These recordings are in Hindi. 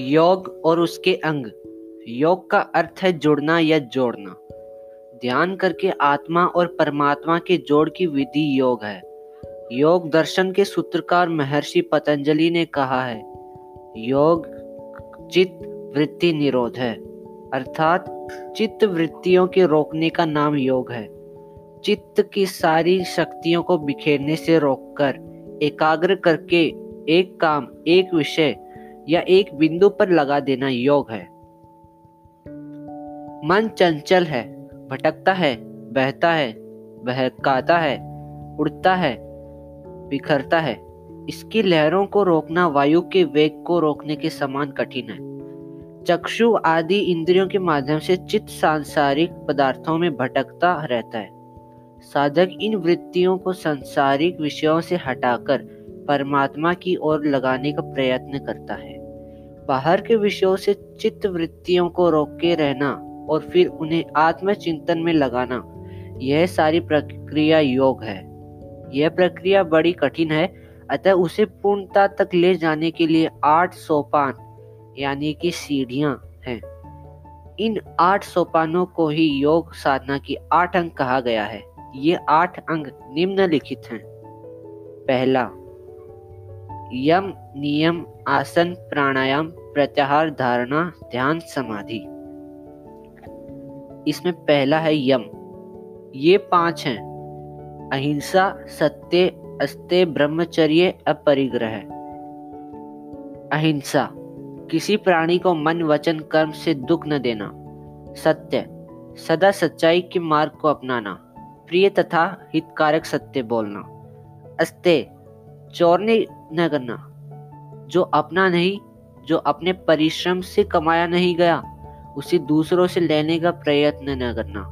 योग और उसके अंग। योग का अर्थ है जुड़ना या जोड़ना। ध्यान करके आत्मा और परमात्मा के जोड़ की विधि योग है। योग दर्शन के सूत्रकार महर्षि पतंजलि ने कहा है, योग चित्त वृत्ति निरोध है। अर्थात चित्त वृत्तियों के रोकने का नाम योग है। चित्त की सारी शक्तियों को बिखेरने से रोककर एकाग्र करके एक काम, एक विषय या एक बिंदु पर लगा देना योग है। मन चंचल है, भटकता है, बहता है, बहकाता है, उड़ता है, बिखरता है। इसकी लहरों को रोकना, वायु के वेग को रोकने के समान कठिन है। चक्षु आदि इंद्रियों के माध्यम से चित्त सांसारिक पदार्थों में भटकता रहता है। साधक इन वृत्तियों को सांसारिक विषयों से हटाकर परमात्मा की ओर लगाने का प्रयत्न करता है। बाहर के विषयों से चित्त वृत्तियों को रोके रहना और फिर उन्हें आत्मचिंतन में लगाना, यह सारी प्रक्रिया योग है। यह प्रक्रिया बड़ी कठिन है, अतः उसे पूर्णता तक ले जाने के लिए आठ सोपान, यानी कि सीढ़ियाँ हैं। इन आठ सोपानों को ही योग साधना की आठ अंग कहा गया है। ये आठ अंग निम्नलिखित हैं। पहला यम नियम आसन प्राणायाम प्रत्याहार धारणा ध्यान समाधि। इसमें पहला है यम। ये पाँच हैं। अहिंसा, सत्य अस्त्य ब्रह्मचर्य, अपरिग्रह। अहिंसा, किसी प्राणी को मन, वचन, कर्म से दुख न देना। सत्य, सदा सच्चाई के मार्ग को अपनाना। प्रिय तथा हितकारक सत्य बोलना। अस्त्य चोरने न करना। जो अपना नहीं, जो अपने परिश्रम से कमाया नहीं गया, उसे दूसरों से लेने का प्रयत्न न करना।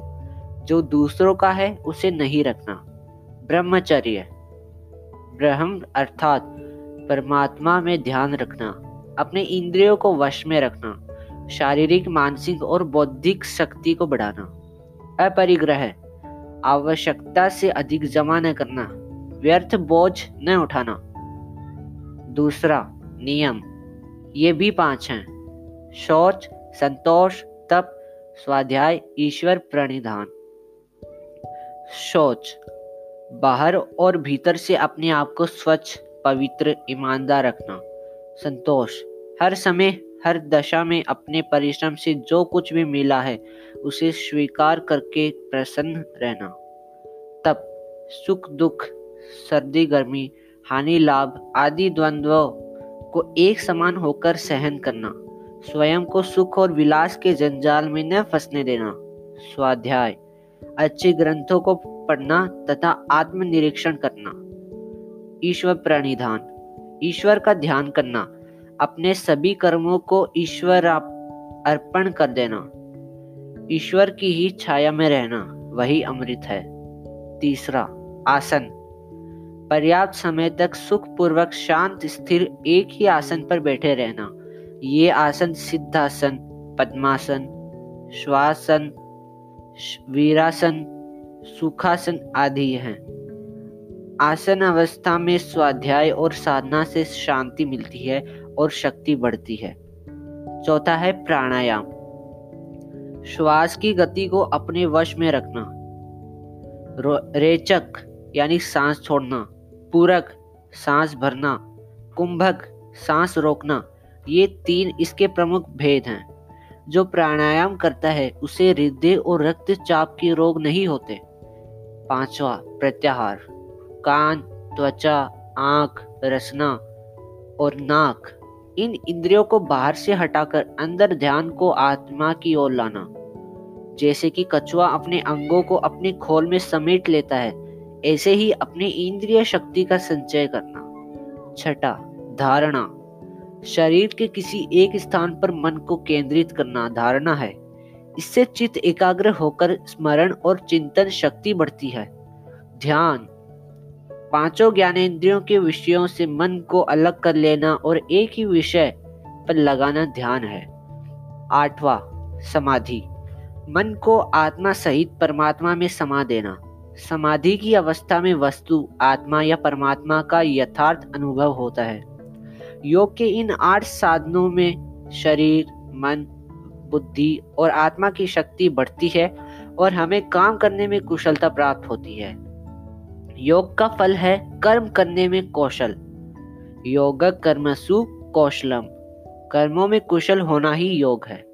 जो दूसरों का है, उसे नहीं रखना। ब्रह्मचर्य। ब्रह्म अर्थात परमात्मा में ध्यान रखना। अपने इंद्रियों को वश में रखना। शारीरिक, मानसिक और बौद्धिक शक्ति को बढ़ाना। अपरिग्रह। आवश्यकता से अधिक जमा न करना। व्यर्थ बोझ न उठाना। दूसरा नियम, ये भी पाँच हैं। शौच, संतोष, तप, स्वाध्याय, ईश्वर प्रणिधान। शौच, बाहर और भीतर से अपने आप को स्वच्छ, पवित्र, ईमानदार रखना। संतोष, हर समय, हर दशा में अपने परिश्रम से जो कुछ भी मिला है, उसे स्वीकार करके प्रसन्न रहना। तप, सुख दुख सर्दी, गर्मी, हानि, लाभ आदि द्वंद्वों को एक समान होकर सहन करना, स्वयं को सुख और विलास के जंजाल में न फंसने देना। स्वाध्याय। अच्छे ग्रंथों को पढ़ना तथा आत्मनिरीक्षण करना। ईश्वर प्रणिधान। ईश्वर का ध्यान करना। अपने सभी कर्मों को ईश्वर अर्पण कर देना। ईश्वर की ही छाया में रहना, वही अमृत है। तीसरा, आसन। पर्याप्त समय तक सुख पूर्वक शांत, स्थिर, एक ही आसन पर बैठे रहना। ये आसन सिद्धासन, पद्मासन, श्वासन, वीरासन, सुखासन आदि हैं। आसन अवस्था में स्वाध्याय और साधना से शांति मिलती है और शक्ति बढ़ती है। चौथा है प्राणायाम। श्वास की गति को अपने वश में रखना। रेचक, यानी सांस छोड़ना। पूरक, सांस भरना, कुंभक, सांस रोकना, ये तीन इसके प्रमुख भेद हैं। जो प्राणायाम करता है, उसे हृदय और रक्तचाप के रोग नहीं होते। पांचवा, प्रत्याहार। कान, त्वचा, आँख रसना और नाक। इन इंद्रियों को बाहर से हटाकर अंदर ध्यान को आत्मा की ओर लाना। जैसे कि कछुआ अपने अंगों को अपने खोल में समेट लेता है ऐसे ही अपनी इंद्रिय शक्ति का संचय करना। छठा, धारणा। शरीर के किसी एक स्थान पर मन को केंद्रित करना धारणा है। इससे चित्त एकाग्र होकर स्मरण और चिंतन शक्ति बढ़ती है। ध्यान। पाँचों ज्ञानेन्द्रियों के विषयों से मन को अलग कर लेना और एक ही विषय पर लगाना ध्यान है। आठवां, समाधि। मन को आत्मा सहित परमात्मा में समा देना। समाधि की अवस्था में वस्तु, आत्मा या परमात्मा का यथार्थ अनुभव होता है। योग के इन आठ साधनों में शरीर, मन, बुद्धि और आत्मा की शक्ति बढ़ती है और हमें काम करने में कुशलता प्राप्त होती है। योग का फल है कर्म करने में कौशल। योग कर्मसु कौशलम। कर्मों में कुशल होना ही योग है।